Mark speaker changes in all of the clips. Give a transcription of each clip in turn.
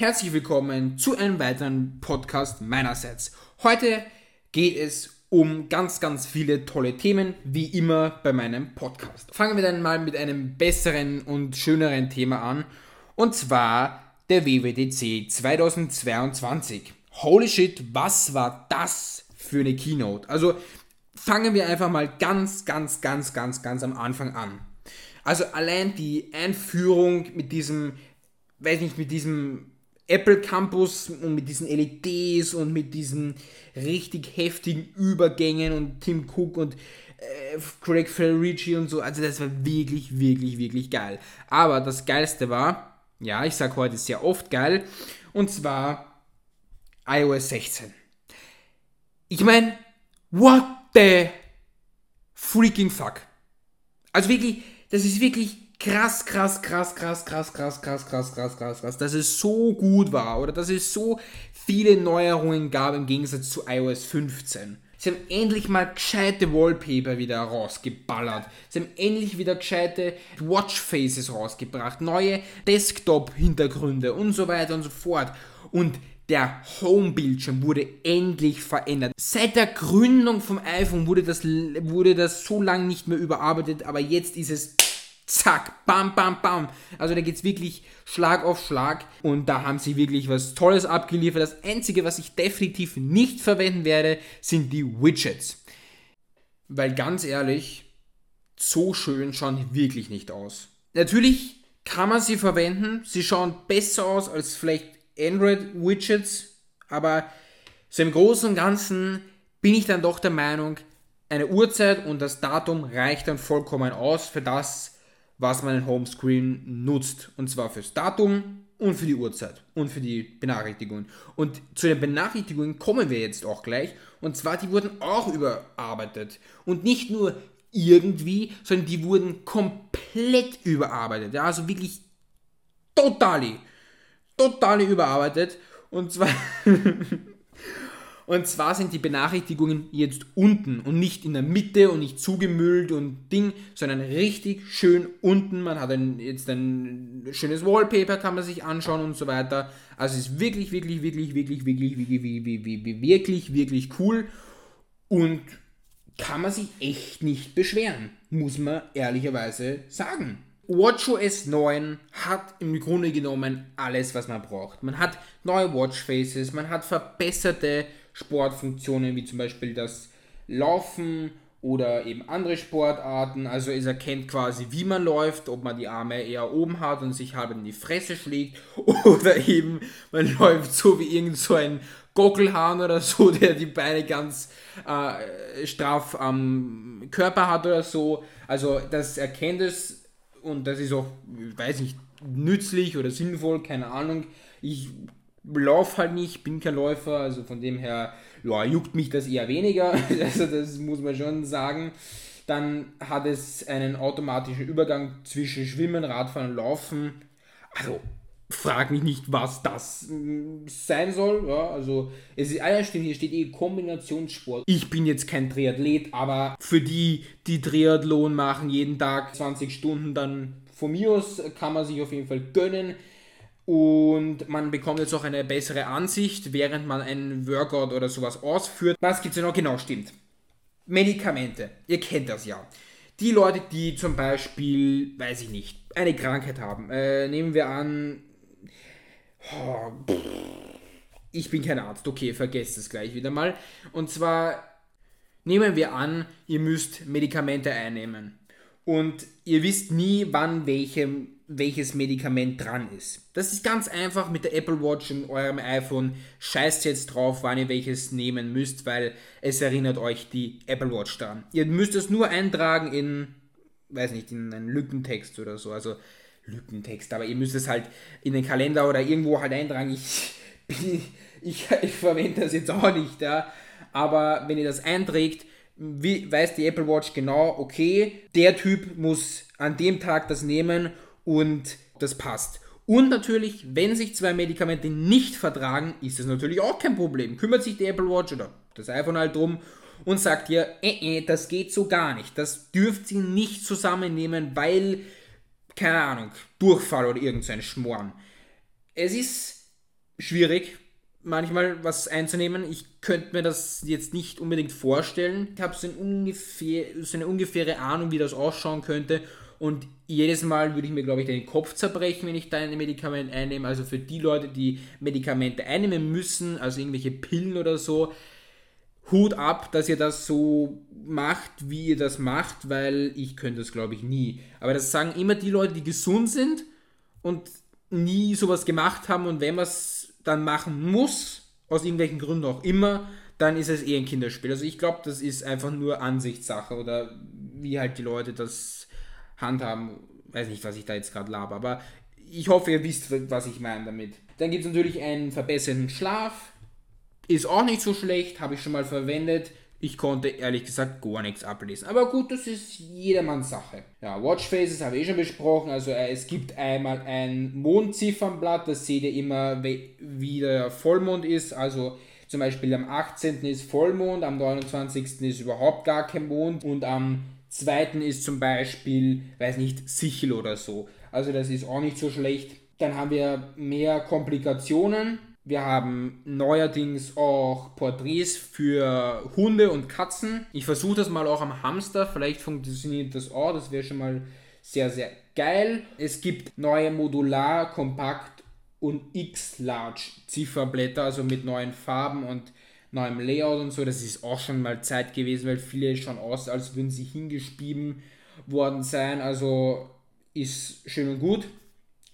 Speaker 1: Herzlich willkommen zu einem weiteren Podcast meinerseits. Heute geht es um ganz, ganz viele tolle Themen, wie immer bei meinem Podcast. Fangen wir dann mal mit einem besseren und schöneren Thema an, und zwar der WWDC 2022. Holy shit, was war das für eine Keynote? Also fangen wir einfach mal ganz, ganz, ganz, ganz, ganz am Anfang an. Also allein die Einführung mit diesem, weiß nicht, mit diesem Apple Campus und mit diesen LEDs und mit diesen richtig heftigen Übergängen und Tim Cook und äh, Craig Federici und so. Also das war wirklich, wirklich, wirklich geil. Aber das Geilste war, ja, ich sag heute sehr oft geil, und zwar iOS 16. Ich meine, what the freaking fuck? Also wirklich, das ist wirklich krass, krass, krass, krass, krass, krass, krass, krass, krass, krass, krass, dass es so gut war oder dass es so viele Neuerungen gab im Gegensatz zu iOS 15. Sie haben endlich mal gescheite Wallpaper wieder rausgeballert. Sie haben endlich wieder gescheite Watchfaces rausgebracht, neue Desktop-Hintergründe und so weiter und so fort. Und der Home-Bildschirm wurde endlich verändert. Seit der Gründung vom iPhone wurde das, wurde das so lange nicht mehr überarbeitet, aber jetzt ist es zack, bam, bam, bam. Also da geht es wirklich Schlag auf Schlag und da haben sie wirklich was Tolles abgeliefert. Das Einzige, was ich definitiv nicht verwenden werde, sind die Widgets. Weil ganz ehrlich, so schön schauen die wirklich nicht aus. Natürlich kann man sie verwenden, sie schauen besser aus als vielleicht Android-Widgets, aber so im Großen und Ganzen bin ich dann doch der Meinung, eine Uhrzeit und das Datum reicht dann vollkommen aus für das, was man im Homescreen nutzt. Und zwar fürs Datum und für die Uhrzeit und für die Benachrichtigungen. Und zu den Benachrichtigungen kommen wir jetzt auch gleich. Und zwar, die wurden auch überarbeitet. Und nicht nur irgendwie, sondern die wurden komplett überarbeitet. Ja, also wirklich total, total überarbeitet. Und zwar Und zwar sind die Benachrichtigungen jetzt unten und nicht in der Mitte und nicht zugemüllt und Ding, sondern richtig schön unten. Man hat ein, jetzt ein schönes Wallpaper, kann man sich anschauen und so weiter. Also es ist wirklich, wirklich, wirklich, wirklich, wirklich, wirklich, wirklich, wirklich, wirklich cool und kann man sich echt nicht beschweren, muss man ehrlicherweise sagen. WatchOS 9 hat im Grunde genommen alles, was man braucht. Man hat neue Watchfaces, man hat verbesserte Sportfunktionen wie zum Beispiel das Laufen oder eben andere Sportarten. Also es erkennt quasi, wie man läuft, ob man die Arme eher oben hat und sich halb in die Fresse schlägt oder eben man läuft so wie irgend so ein Gockelhahn oder so, der die Beine ganz äh, straff am Körper hat oder so. Also das erkennt es und das ist auch, weiß nicht, nützlich oder sinnvoll, keine Ahnung. Ich laufe halt nicht, bin kein Läufer, also von dem her ja, juckt mich das eher weniger, also das muss man schon sagen. Dann hat es einen automatischen Übergang zwischen Schwimmen, Radfahren und Laufen. Also frag mich nicht, was das mm, sein soll. Ja, also es ist, ah stimmt, hier steht eh Kombinationssport. Ich bin jetzt kein Triathlet, aber für die, die Triathlon machen, jeden Tag 20 Stunden, dann von mir aus kann man sich auf jeden Fall gönnen. Und man bekommt jetzt auch eine bessere Ansicht, während man einen Workout oder sowas ausführt. Was gibt es noch? Genau, stimmt. Medikamente. Ihr kennt das ja. Die Leute, die zum Beispiel, weiß ich nicht, eine Krankheit haben. Äh, nehmen wir an, oh, ich bin kein Arzt, okay, vergesst es gleich wieder mal. Und zwar nehmen wir an, ihr müsst Medikamente einnehmen. Und ihr wisst nie, wann welche welches Medikament dran ist. Das ist ganz einfach mit der Apple Watch und eurem iPhone. Scheißt jetzt drauf, wann ihr welches nehmen müsst, weil es erinnert euch die Apple Watch daran. Ihr müsst es nur eintragen in, weiß nicht, in einen Lückentext oder so. Also Lückentext, aber ihr müsst es halt in den Kalender oder irgendwo halt eintragen. Ich, bin, ich, ich verwende das jetzt auch nicht, ja. Aber wenn ihr das einträgt, wie, weiß die Apple Watch genau, okay, der Typ muss an dem Tag das nehmen und das passt. Und natürlich, wenn sich zwei Medikamente nicht vertragen, ist das natürlich auch kein Problem. Kümmert sich die Apple Watch oder das iPhone halt drum und sagt ihr, äh, äh, das geht so gar nicht. Das dürft ihr nicht zusammennehmen, weil, keine Ahnung, Durchfall oder irgendein Schmoren. Es ist schwierig, manchmal was einzunehmen. Ich könnte mir das jetzt nicht unbedingt vorstellen. Ich habe so, ungefähr, so eine ungefähre Ahnung, wie das ausschauen könnte. Und jedes Mal würde ich mir, glaube ich, den Kopf zerbrechen, wenn ich da ein Medikament einnehme. Also für die Leute, die Medikamente einnehmen müssen, also irgendwelche Pillen oder so, Hut ab, dass ihr das so macht, wie ihr das macht, weil ich könnte das, glaube ich, nie. Aber das sagen immer die Leute, die gesund sind und nie sowas gemacht haben. Und wenn man es dann machen muss, aus irgendwelchen Gründen auch immer, dann ist es eher ein Kinderspiel. Also ich glaube, das ist einfach nur Ansichtssache oder wie halt die Leute das handhaben. Weiß nicht, was ich da jetzt gerade laber, aber ich hoffe, ihr wisst, was ich meine damit. Dann gibt es natürlich einen verbesserten Schlaf. Ist auch nicht so schlecht, habe ich schon mal verwendet. Ich konnte ehrlich gesagt gar nichts ablesen. Aber gut, das ist jedermanns Sache. Ja, Watchfaces habe ich eh schon besprochen. Also äh, es gibt einmal ein Mondziffernblatt, das seht ihr immer, wie der Vollmond ist. Also zum Beispiel am 18. ist Vollmond, am 29. ist überhaupt gar kein Mond und am 2. ist zum Beispiel, weiß nicht, Sichel oder so. Also das ist auch nicht so schlecht. Dann haben wir mehr Komplikationen. Wir haben neuerdings auch Porträts für Hunde und Katzen. Ich versuche das mal auch am Hamster. Vielleicht funktioniert das auch. Das wäre schon mal sehr, sehr geil. Es gibt neue Modular, Kompakt und X-Large Zifferblätter, also mit neuen Farben und neuem Layout und so. Das ist auch schon mal Zeit gewesen, weil viele schon aus, als würden sie hingespieben worden sein. Also ist schön und gut.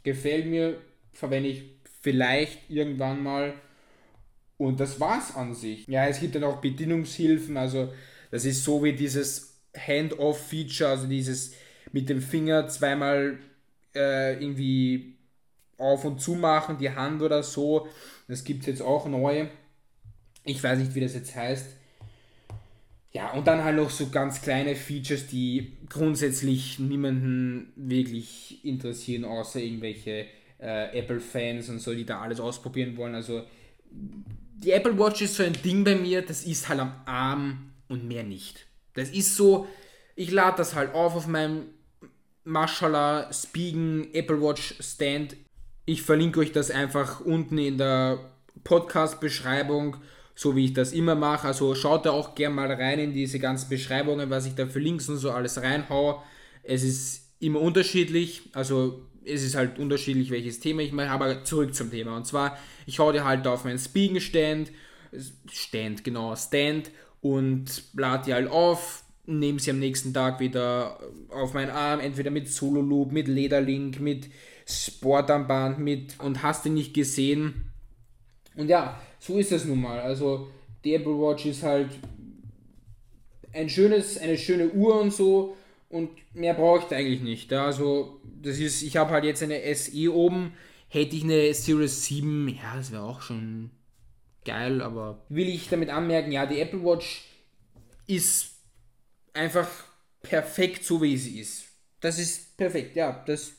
Speaker 1: Gefällt mir. Verwende ich vielleicht irgendwann mal. Und das war's an sich. Ja, es gibt dann auch Bedienungshilfen, also das ist so wie dieses Hand-Off-Feature, also dieses mit dem Finger zweimal äh, irgendwie auf und zu machen, die Hand oder so. Das gibt es jetzt auch neu. Ich weiß nicht, wie das jetzt heißt. Ja, und dann halt noch so ganz kleine Features, die grundsätzlich niemanden wirklich interessieren, außer irgendwelche äh, Apple-Fans und so, die da alles ausprobieren wollen. Also die Apple Watch ist so ein Ding bei mir, das ist halt am Arm und mehr nicht. Das ist so, ich lade das halt auf auf meinem Mashallah Spigen Apple Watch Stand. Ich verlinke euch das einfach unten in der Podcast-Beschreibung, so wie ich das immer mache. Also schaut da auch gerne mal rein in diese ganzen Beschreibungen, was ich da für Links und so alles reinhaue. Es ist immer unterschiedlich. Also es ist halt unterschiedlich, welches Thema ich mache, aber zurück zum Thema. Und zwar, ich hau dir halt auf meinen Spiegenstand, Stand, genau, Stand und lade die halt auf, nehme sie am nächsten Tag wieder auf meinen Arm, entweder mit Solo Loop, mit Lederlink, mit Sportarmband, mit und hast du nicht gesehen. Und ja, so ist es nun mal. Also die Apple Watch ist halt ein schönes, eine schöne Uhr und so und mehr brauche ich da eigentlich nicht. Also, das ist, ich habe halt jetzt eine SE oben. Hätte ich eine Series 7, ja, das wäre auch schon geil, aber will ich damit anmerken, ja, die Apple Watch ist einfach perfekt so, wie sie ist. Das ist perfekt, ja, das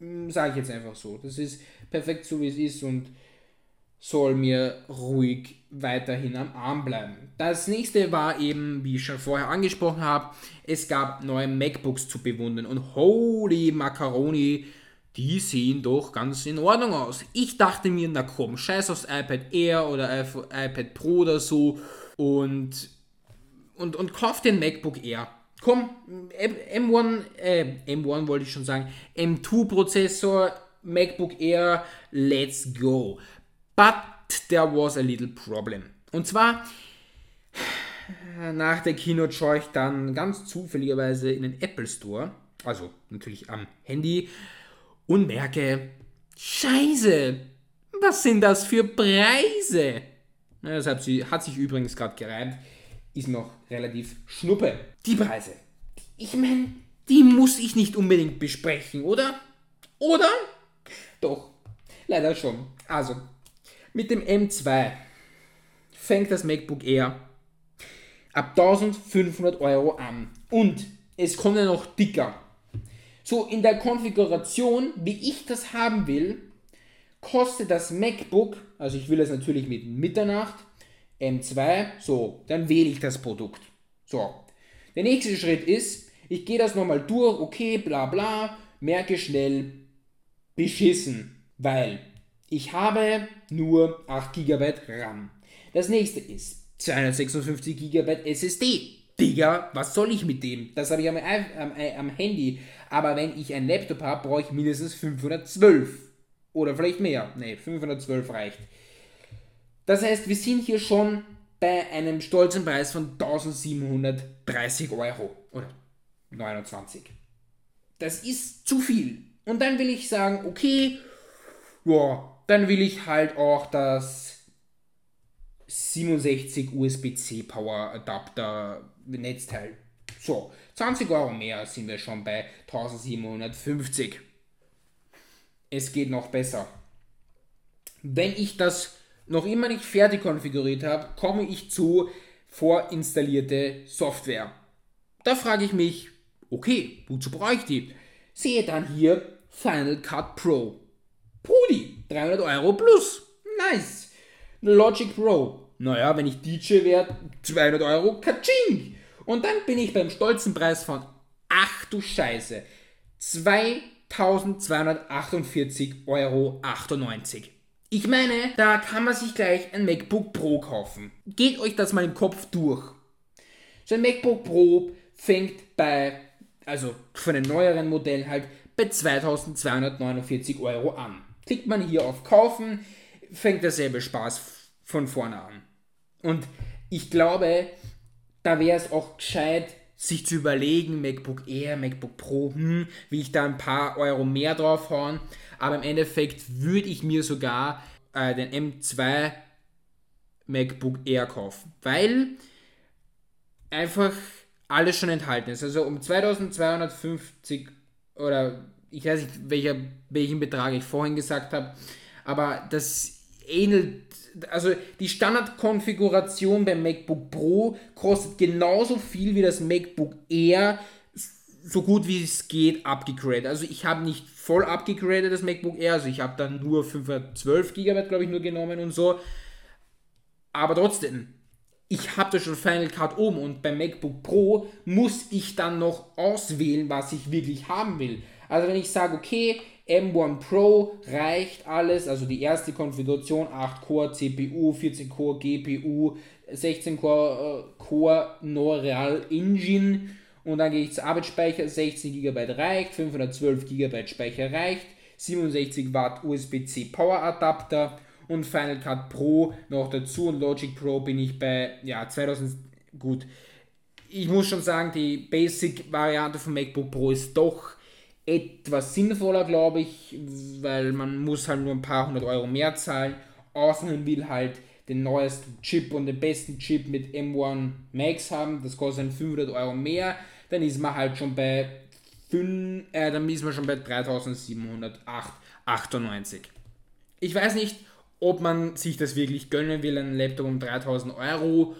Speaker 1: hm, sage ich jetzt einfach so. Das ist perfekt so, wie es ist und soll mir ruhig weiterhin am Arm bleiben. Das nächste war eben, wie ich schon vorher angesprochen habe, es gab neue MacBooks zu bewundern und holy Macaroni, die sehen doch ganz in Ordnung aus. Ich dachte mir, na komm, scheiß aufs iPad Air oder iPad Pro oder so und, und, und kauf den MacBook Air. Komm, M1, äh, M1 wollte ich schon sagen, M2 Prozessor, MacBook Air, let's go. But there was a little problem. Und zwar, nach der Keynote schaue ich dann ganz zufälligerweise in den Apple Store, also natürlich am Handy, und merke, Scheiße, was sind das für Preise? Das hat, sie, hat sich übrigens gerade gereimt, ist noch relativ schnuppe. Die Preise. Ich meine, die muss ich nicht unbedingt besprechen, oder? Oder? Doch, leider schon. Also, mit dem M2 fängt das MacBook Air ab 1500 Euro an. Und es kommt ja noch dicker. So, in der Konfiguration, wie ich das haben will, kostet das MacBook, also ich will es natürlich mit Mitternacht, M2, so, dann wähle ich das Produkt. So, der nächste Schritt ist, ich gehe das nochmal durch, okay, bla bla, merke schnell, beschissen, weil Ich habe nur 8 GB RAM. Das nächste ist 256 GB SSD. Digga, was soll ich mit dem? Das habe ich am, am, am Handy. Aber wenn ich einen Laptop habe, brauche ich mindestens 512. Oder vielleicht mehr. Ne, 512 reicht. Das heißt, wir sind hier schon bei einem stolzen Preis von 1730 Euro. Oder 29. Das ist zu viel. Und dann will ich sagen, okay, ja, dann will ich halt auch das 67 USB-C Power Adapter Netzteil. So, 20 Euro mehr sind wir schon bei 1750. Es geht noch besser. Wenn ich das noch immer nicht fertig konfiguriert habe, komme ich zu vorinstallierte Software. Da frage ich mich, okay, wozu brauche ich die? Sehe dann hier Final Cut Pro. Pudi, 300 Euro plus. Nice. Logic Pro. Naja, wenn ich DJ werde, 200 Euro, Kaching. Und dann bin ich beim stolzen Preis von, ach du Scheiße, 2248,98 Euro. Ich meine, da kann man sich gleich ein MacBook Pro kaufen. Geht euch das mal im Kopf durch. So ein MacBook Pro fängt bei, also von den neueren Modellen halt, bei 2249 Euro an. Klickt man hier auf Kaufen, fängt derselbe Spaß von vorne an. Und ich glaube, da wäre es auch gescheit, sich zu überlegen, MacBook Air, MacBook Pro, hm, will ich da ein paar Euro mehr draufhauen. Aber im Endeffekt würde ich mir sogar äh, den M2 MacBook Air kaufen, weil einfach alles schon enthalten ist. Also um 2250 oder ich weiß nicht, welcher, welchen Betrag ich vorhin gesagt habe, aber das ähnelt, also die Standardkonfiguration beim MacBook Pro kostet genauso viel wie das MacBook Air, so gut wie es geht, abgegradet. Also ich habe nicht voll abgegradet das MacBook Air, also ich habe dann nur 512 GB, glaube ich, nur genommen und so. Aber trotzdem, ich habe da schon Final Cut oben und beim MacBook Pro muss ich dann noch auswählen, was ich wirklich haben will. Also wenn ich sage, okay, M1 Pro reicht alles, also die erste Konfiguration, 8 Core CPU, 14 Core GPU, 16 Core, äh, Core Neural Engine und dann gehe ich zu Arbeitsspeicher, 16 GB reicht, 512 GB Speicher reicht, 67 Watt USB-C Power Adapter und Final Cut Pro noch dazu und Logic Pro bin ich bei ja 2000 gut. Ich muss schon sagen, die Basic Variante von MacBook Pro ist doch etwas sinnvoller, glaube ich, weil man muss halt nur ein paar hundert Euro mehr zahlen, außer man will halt den neuesten Chip und den besten Chip mit M1 Max haben, das kostet dann 500 Euro mehr, dann ist man halt schon bei 5, äh, dann ist man schon bei 3798. Ich weiß nicht, ob man sich das wirklich gönnen will, einen Laptop um 3000 Euro.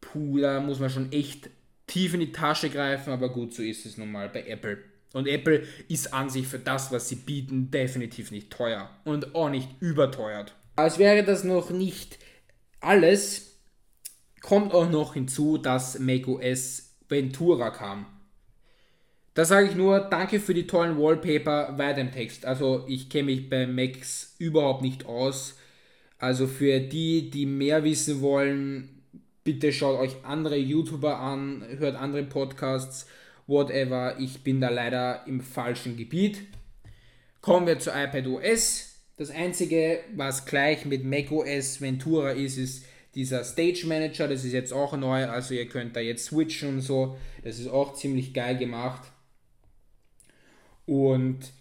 Speaker 1: Puh, da muss man schon echt tief in die Tasche greifen, aber gut, so ist es nun mal bei Apple. Und Apple ist an sich für das, was sie bieten, definitiv nicht teuer und auch nicht überteuert. Als wäre das noch nicht alles, kommt auch noch hinzu, dass macOS Ventura kam. Da sage ich nur, danke für die tollen Wallpaper weiter im Text. Also ich kenne mich bei Macs überhaupt nicht aus. Also für die, die mehr wissen wollen, bitte schaut euch andere YouTuber an, hört andere Podcasts whatever, ich bin da leider im falschen Gebiet. Kommen wir zu iPadOS. Das einzige, was gleich mit macOS Ventura ist, ist dieser Stage Manager. Das ist jetzt auch neu, also ihr könnt da jetzt switchen und so. Das ist auch ziemlich geil gemacht. Und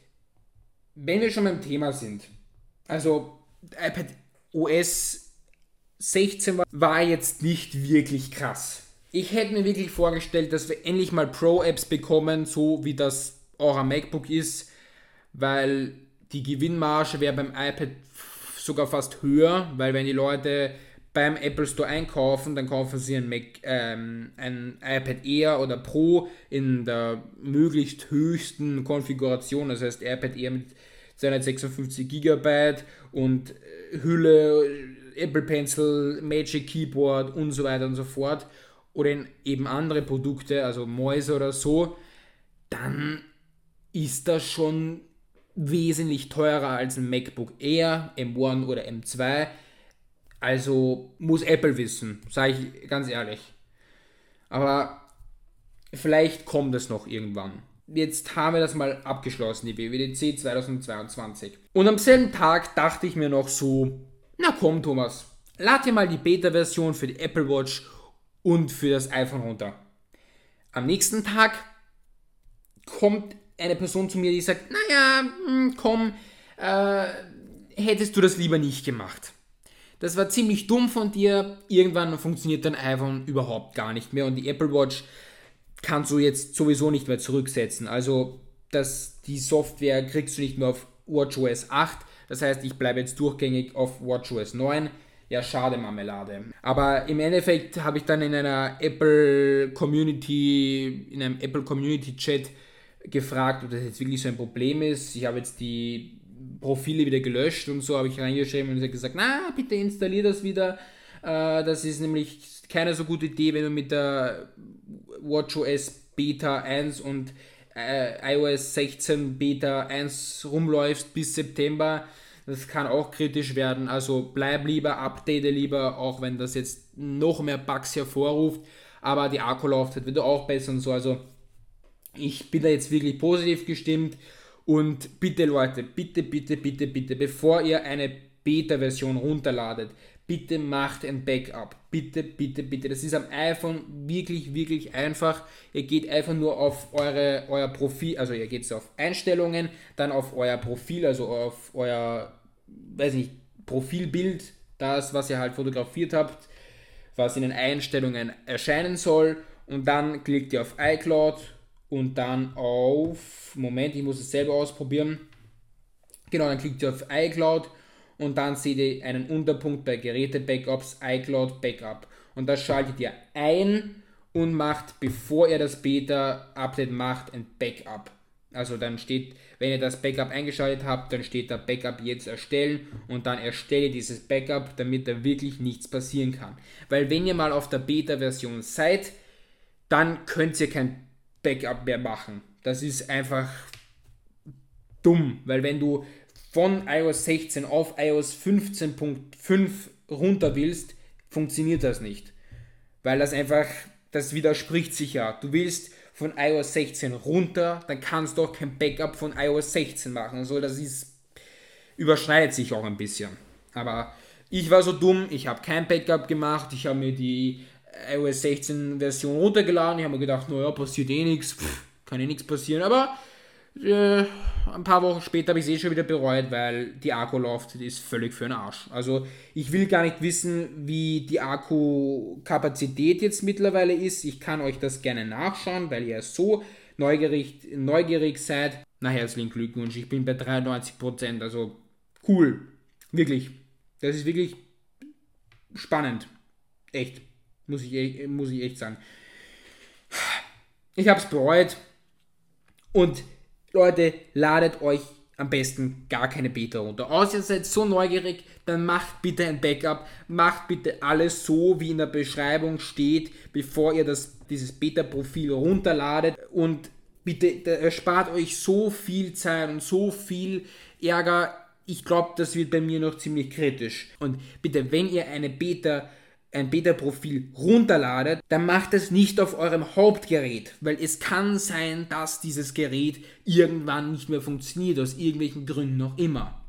Speaker 1: wenn wir schon beim Thema sind, also iPad OS 16 war jetzt nicht wirklich krass. Ich hätte mir wirklich vorgestellt, dass wir endlich mal Pro-Apps bekommen, so wie das auch am MacBook ist, weil die Gewinnmarge wäre beim iPad sogar fast höher, weil wenn die Leute beim Apple Store einkaufen, dann kaufen sie ein, Mac, ähm, ein iPad Air oder Pro in der möglichst höchsten Konfiguration, das heißt iPad Air mit 256 GB und äh, Hülle, Apple Pencil, Magic Keyboard und so weiter und so fort oder in eben andere Produkte, also Mäuse oder so, dann ist das schon wesentlich teurer als ein MacBook Air, M1 oder M2. Also muss Apple wissen, sage ich ganz ehrlich. Aber vielleicht kommt es noch irgendwann. Jetzt haben wir das mal abgeschlossen, die WWDC 2022. Und am selben Tag dachte ich mir noch so, na komm Thomas, lad dir mal die Beta-Version für die Apple Watch und für das iPhone runter. Am nächsten Tag kommt eine Person zu mir, die sagt, naja, hm, komm, äh, hättest du das lieber nicht gemacht. Das war ziemlich dumm von dir. Irgendwann funktioniert dein iPhone überhaupt gar nicht mehr und die Apple Watch kannst du jetzt sowieso nicht mehr zurücksetzen. Also das, die Software kriegst du nicht mehr auf WatchOS 8. Das heißt, ich bleibe jetzt durchgängig auf WatchOS 9. Ja, schade Marmelade. Aber im Endeffekt habe ich dann in einer Apple Community, in einem Apple Community Chat gefragt, ob das jetzt wirklich so ein Problem ist. Ich habe jetzt die Profile wieder gelöscht und so habe ich reingeschrieben und gesagt, na, bitte installier das wieder. Äh, das ist nämlich keine so gute Idee, wenn du mit der WatchOS Beta 1 und äh, iOS 16 Beta 1 rumläufst bis September. Das kann auch kritisch werden. Also bleib lieber, update lieber, auch wenn das jetzt noch mehr Bugs hervorruft. Aber die Akkulaufzeit wird auch besser und so. Also ich bin da jetzt wirklich positiv gestimmt. Und bitte Leute, bitte, bitte, bitte, bitte, bevor ihr eine Beta-Version runterladet, bitte macht ein Backup. Bitte, bitte, bitte. Das ist am iPhone wirklich, wirklich einfach. Ihr geht einfach nur auf eure, euer Profil, also ihr geht auf Einstellungen, dann auf euer Profil, also auf euer, weiß nicht, Profilbild, das, was ihr halt fotografiert habt, was in den Einstellungen erscheinen soll. Und dann klickt ihr auf iCloud und dann auf, Moment, ich muss es selber ausprobieren. Genau, dann klickt ihr auf iCloud und dann seht ihr einen Unterpunkt bei Geräte-Backups, iCloud Backup. Und das schaltet ihr ein und macht, bevor ihr das Beta-Update macht, ein Backup. Also dann steht, wenn ihr das Backup eingeschaltet habt, dann steht da Backup jetzt erstellen und dann erstelle dieses Backup, damit da wirklich nichts passieren kann. Weil wenn ihr mal auf der Beta-Version seid, dann könnt ihr kein Backup mehr machen. Das ist einfach dumm, weil wenn du von iOS 16 auf iOS 15.5 runter willst, funktioniert das nicht. Weil das einfach, das widerspricht sich ja. Du willst von iOS 16 runter, dann kannst du auch kein Backup von iOS 16 machen. Also das ist, überschneidet sich auch ein bisschen. Aber ich war so dumm, ich habe kein Backup gemacht, ich habe mir die iOS 16 Version runtergeladen. Ich habe mir gedacht, naja, passiert eh nichts, kann eh nichts passieren. Aber äh, ein paar Wochen später habe ich es eh schon wieder bereut, weil die Akkulaufzeit ist völlig für den Arsch. Also ich will gar nicht wissen, wie die Akkukapazität jetzt mittlerweile ist. Ich kann euch das gerne nachschauen, weil ihr so neugierig, neugierig seid. Na, herzlichen Glückwunsch, ich bin bei 93%, also cool. Wirklich. Das ist wirklich spannend. Echt. Muss ich, muss ich echt sagen. Ich habe es bereut. Und Leute, ladet euch am besten gar keine Beta runter. Außer ihr seid so neugierig, dann macht bitte ein Backup. Macht bitte alles so, wie in der Beschreibung steht, bevor ihr das, dieses Beta-Profil runterladet. Und bitte erspart euch so viel Zeit und so viel Ärger. Ich glaube, das wird bei mir noch ziemlich kritisch. Und bitte, wenn ihr eine Beta ein Beta-Profil runterladet, dann macht es nicht auf eurem Hauptgerät, weil es kann sein, dass dieses Gerät irgendwann nicht mehr funktioniert, aus irgendwelchen Gründen noch immer.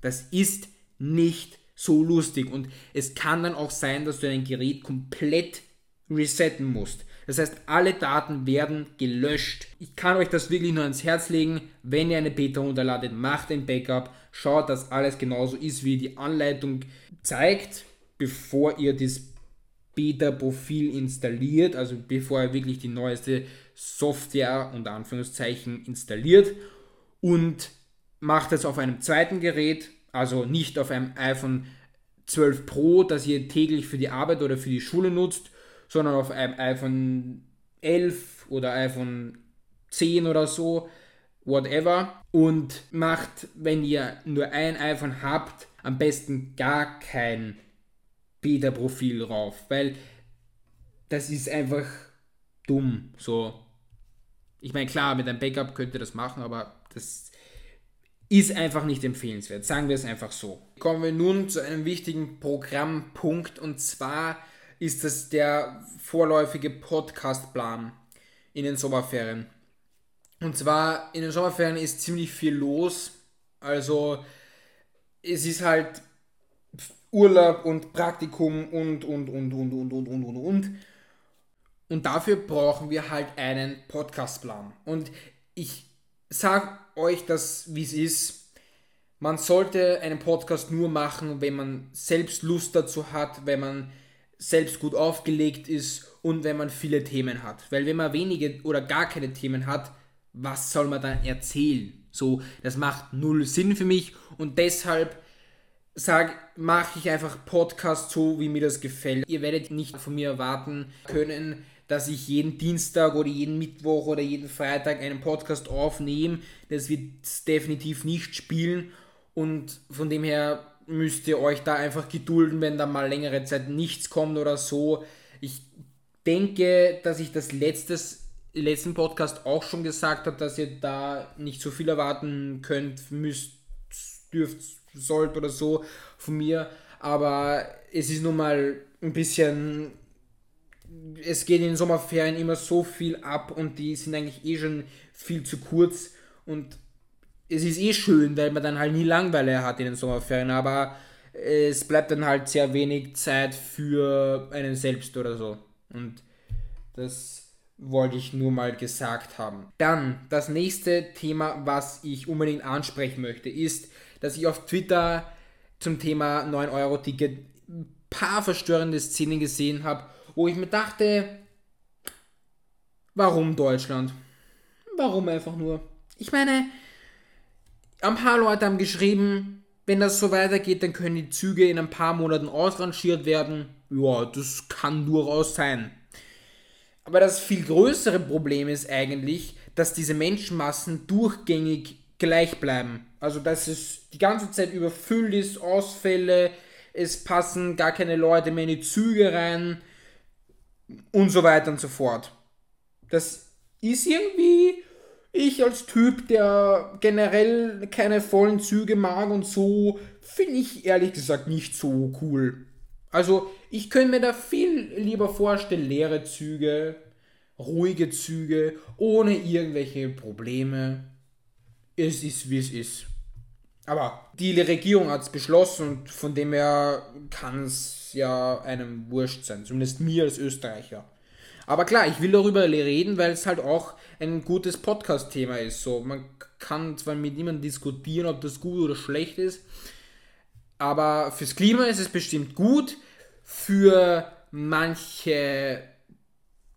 Speaker 1: Das ist nicht so lustig und es kann dann auch sein, dass du dein Gerät komplett resetten musst. Das heißt, alle Daten werden gelöscht. Ich kann euch das wirklich nur ans Herz legen. Wenn ihr eine Beta runterladet, macht ein Backup, schaut, dass alles genauso ist, wie die Anleitung zeigt bevor ihr das Beta-Profil installiert, also bevor ihr wirklich die neueste Software unter Anführungszeichen installiert und macht es auf einem zweiten Gerät, also nicht auf einem iPhone 12 Pro, das ihr täglich für die Arbeit oder für die Schule nutzt, sondern auf einem iPhone 11 oder iPhone 10 oder so, whatever. Und macht, wenn ihr nur ein iPhone habt, am besten gar kein Beta-Profil rauf, weil das ist einfach dumm. So, ich meine, klar, mit einem Backup könnt ihr das machen, aber das ist einfach nicht empfehlenswert. Sagen wir es einfach so. Kommen wir nun zu einem wichtigen Programmpunkt und zwar ist das der vorläufige Podcastplan in den Sommerferien. Und zwar in den Sommerferien ist ziemlich viel los. Also es ist halt Urlaub und Praktikum und und und und und und und und und. Und dafür brauchen wir halt einen Podcastplan. Und ich sag euch das, wie es ist. Man sollte einen Podcast nur machen, wenn man selbst Lust dazu hat, wenn man selbst gut aufgelegt ist und wenn man viele Themen hat. Weil wenn man wenige oder gar keine Themen hat, was soll man dann erzählen? So, das macht null Sinn für mich und deshalb sag, mache ich einfach Podcast so, wie mir das gefällt. Ihr werdet nicht von mir erwarten können, dass ich jeden Dienstag oder jeden Mittwoch oder jeden Freitag einen Podcast aufnehme. Das wird definitiv nicht spielen und von dem her müsst ihr euch da einfach gedulden, wenn da mal längere Zeit nichts kommt oder so. Ich denke, dass ich das letztes, letzten Podcast auch schon gesagt habe, dass ihr da nicht so viel erwarten könnt, müsst, dürft, sollt oder so von mir. Aber es ist nun mal ein bisschen es geht in den Sommerferien immer so viel ab und die sind eigentlich eh schon viel zu kurz und es ist eh schön, weil man dann halt nie Langweile hat in den Sommerferien, aber es bleibt dann halt sehr wenig Zeit für einen selbst oder so. Und das wollte ich nur mal gesagt haben. Dann das nächste Thema, was ich unbedingt ansprechen möchte, ist, dass ich auf Twitter zum Thema 9-Euro-Ticket ein paar verstörende Szenen gesehen habe wo ich mir dachte, warum Deutschland? Warum einfach nur? Ich meine, ein paar Leute haben geschrieben, wenn das so weitergeht, dann können die Züge in ein paar Monaten ausrangiert werden. Ja, das kann durchaus sein. Aber das viel größere Problem ist eigentlich, dass diese Menschenmassen durchgängig gleich bleiben. Also, dass es die ganze Zeit überfüllt ist, Ausfälle, es passen gar keine Leute mehr in die Züge rein und so weiter und so fort. Das ist irgendwie ich als Typ, der generell keine vollen Züge mag und so, finde ich ehrlich gesagt nicht so cool. Also ich könnte mir da viel lieber vorstellen, leere Züge, ruhige Züge, ohne irgendwelche Probleme. Es ist, wie es ist. Aber die Regierung hat es beschlossen und von dem her kann es ja einem wurscht sein, zumindest mir als Österreicher. Aber klar, ich will darüber reden, weil es halt auch ein gutes Podcast-Thema ist. So, man kann zwar mit niemandem diskutieren, ob das gut oder schlecht ist, aber fürs Klima ist es bestimmt gut. Für manche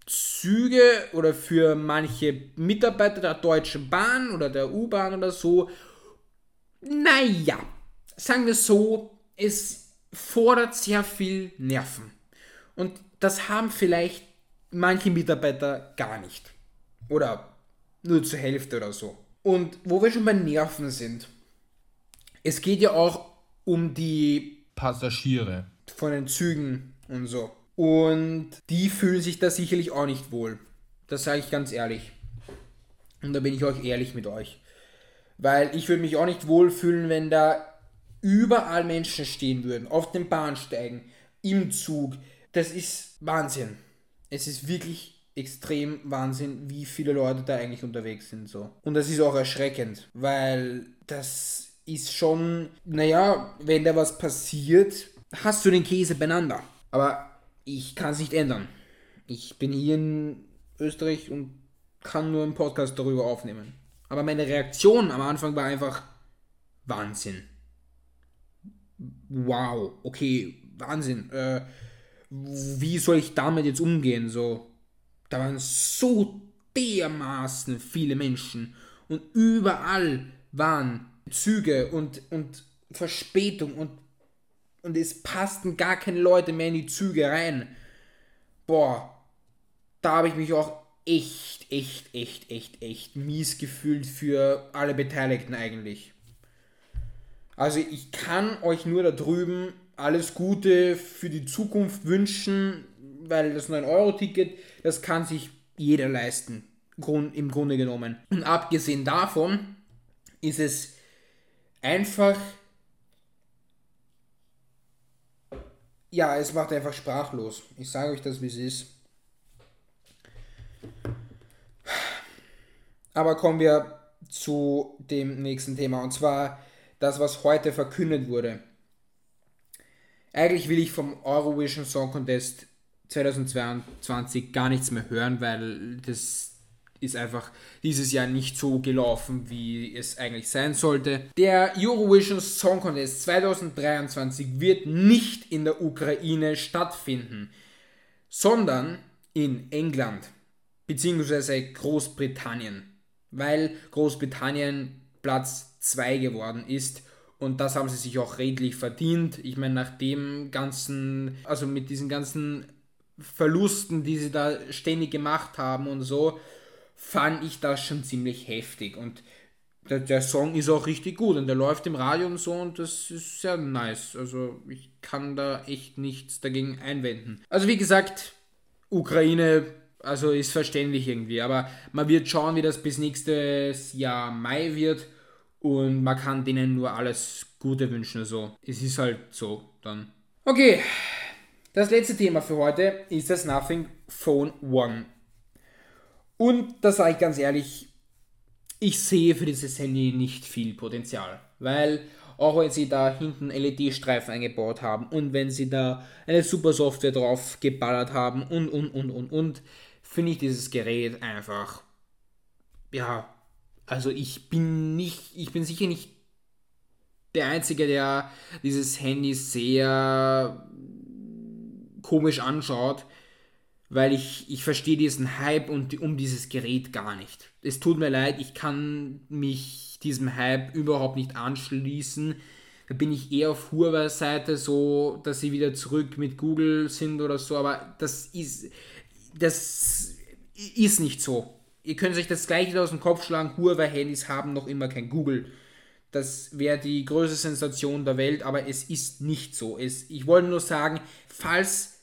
Speaker 1: Züge oder für manche Mitarbeiter der Deutschen Bahn oder der U-Bahn oder so naja, sagen wir so, es fordert sehr viel Nerven. Und das haben vielleicht manche Mitarbeiter gar nicht. Oder nur zur Hälfte oder so. Und wo wir schon bei Nerven sind, es geht ja auch um die Passagiere von den Zügen und so. Und die fühlen sich da sicherlich auch nicht wohl. Das sage ich ganz ehrlich. Und da bin ich euch ehrlich mit euch. Weil ich würde mich auch nicht wohlfühlen, wenn da überall Menschen stehen würden, auf den Bahnsteigen, im Zug. Das ist Wahnsinn. Es ist wirklich extrem Wahnsinn, wie viele Leute da eigentlich unterwegs sind. So. Und das ist auch erschreckend, weil das ist schon, naja, wenn da was passiert, hast du den Käse beieinander. Aber ich kann es nicht ändern. Ich bin hier in Österreich und kann nur einen Podcast darüber aufnehmen. Aber meine Reaktion am Anfang war einfach Wahnsinn. Wow, okay, Wahnsinn. Äh, wie soll ich damit jetzt umgehen? So, da waren so dermaßen viele Menschen und überall waren Züge und, und Verspätung und, und es passten gar keine Leute mehr in die Züge rein. Boah, da habe ich mich auch echt, echt, echt, echt, echt mies gefühlt für alle Beteiligten eigentlich. Also ich kann euch nur da drüben alles Gute für die Zukunft wünschen, weil das 9-Euro-Ticket, das kann sich jeder leisten, im Grunde genommen. Und abgesehen davon ist es einfach. Ja, es macht einfach sprachlos. Ich sage euch das, wie es ist. Aber kommen wir zu dem nächsten Thema und zwar das, was heute verkündet wurde. Eigentlich will ich vom Eurovision Song Contest 2022 gar nichts mehr hören, weil das ist einfach dieses Jahr nicht so gelaufen, wie es eigentlich sein sollte. Der Eurovision Song Contest 2023 wird nicht in der Ukraine stattfinden, sondern in England bzw. Großbritannien, weil Großbritannien Platz 2 geworden ist und das haben sie sich auch redlich verdient. Ich meine, nach dem ganzen, also mit diesen ganzen Verlusten, die sie da ständig gemacht haben und so, fand ich das schon ziemlich heftig. Und der, der, Song ist auch richtig gut und der läuft im Radio und so und das ist sehr nice. Also ich kann da echt nichts dagegen einwenden. Also wie gesagt, Ukraine, also ist verständlich irgendwie, aber man wird schauen, wie das bis nächstes Jahr Mai wird und man kann denen nur alles Gute wünschen. Also es ist halt so dann. Okay, das letzte Thema für heute ist das Nothing Phone One. Und da sage ich ganz ehrlich, ich sehe für dieses Handy nicht viel Potenzial. Weil auch wenn sie da hinten LED-Streifen eingebaut haben und wenn sie da eine super Software drauf geballert haben und und und und und, finde ich dieses Gerät einfach, ja, also ich bin nicht, ich bin sicher nicht der Einzige, der dieses Handy sehr komisch anschaut, weil ich, ich verstehe diesen Hype und um dieses Gerät gar nicht. Es tut mir leid, ich kann mich diesem Hype überhaupt nicht anschließen. Da bin ich eher auf Huawei-Seite so, dass sie wieder zurück mit Google sind oder so, aber das ist, das ist nicht so ihr könnt euch das gleich wieder aus dem Kopf schlagen, Huawei-Handys haben noch immer kein Google. Das wäre die größte Sensation der Welt, aber es ist nicht so. Es, ich wollte nur sagen, falls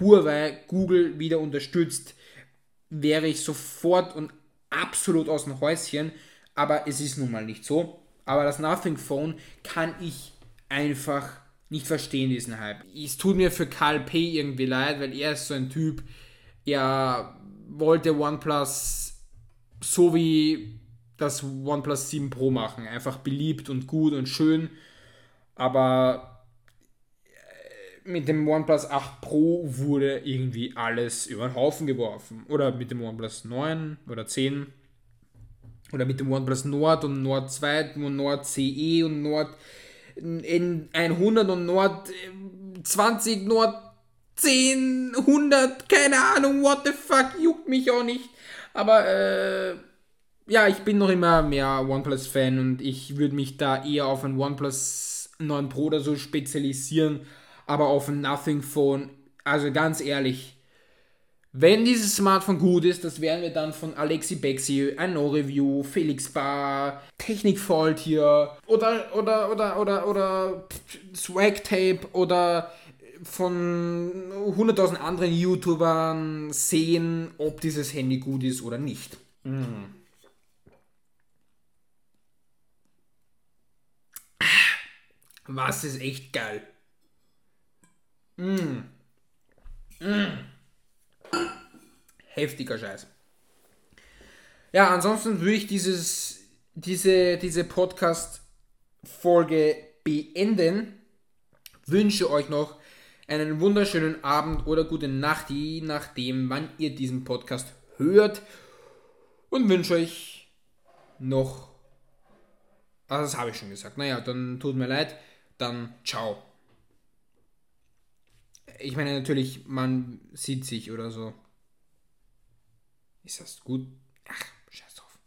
Speaker 1: Huawei Google wieder unterstützt, wäre ich sofort und absolut aus dem Häuschen, aber es ist nun mal nicht so. Aber das Nothing Phone kann ich einfach nicht verstehen, diesen Hype. Es tut mir für Karl P. irgendwie leid, weil er ist so ein Typ, ja, wollte OnePlus so wie das OnePlus 7 Pro machen. Einfach beliebt und gut und schön. Aber äh, mit dem OnePlus 8 Pro wurde irgendwie alles über den Haufen geworfen. Oder mit dem OnePlus 9 oder 10. Oder mit dem OnePlus Nord und Nord 2 und Nord CE und Nord N100 und Nord 20, äh, Nord 10, 100, keine Ahnung, what the fuck, juckt mich auch nicht. Aber äh, ja, ich bin noch immer mehr OnePlus-Fan und ich würde mich da eher auf ein OnePlus 9 Pro oder so spezialisieren, aber auf ein Nothing Phone. Also ganz ehrlich, wenn dieses Smartphone gut ist, das werden wir dann von Alexi Bexi, ein No-Review, Felix Bar, Technikfault hier oder oder oder oder oder Swag Tape oder von 100.000 anderen YouTubern sehen, ob dieses Handy gut ist oder nicht. Mm. Was ist echt geil. Mm. Mm. Heftiger Scheiß. Ja, ansonsten würde ich dieses, diese, diese Podcast-Folge beenden. Wünsche euch noch einen wunderschönen Abend oder gute Nacht, je nachdem, wann ihr diesen Podcast hört. Und wünsche euch noch. Also das habe ich schon gesagt. Naja, dann tut mir leid. Dann ciao. Ich meine natürlich, man sieht sich oder so. Ist das gut? Ach.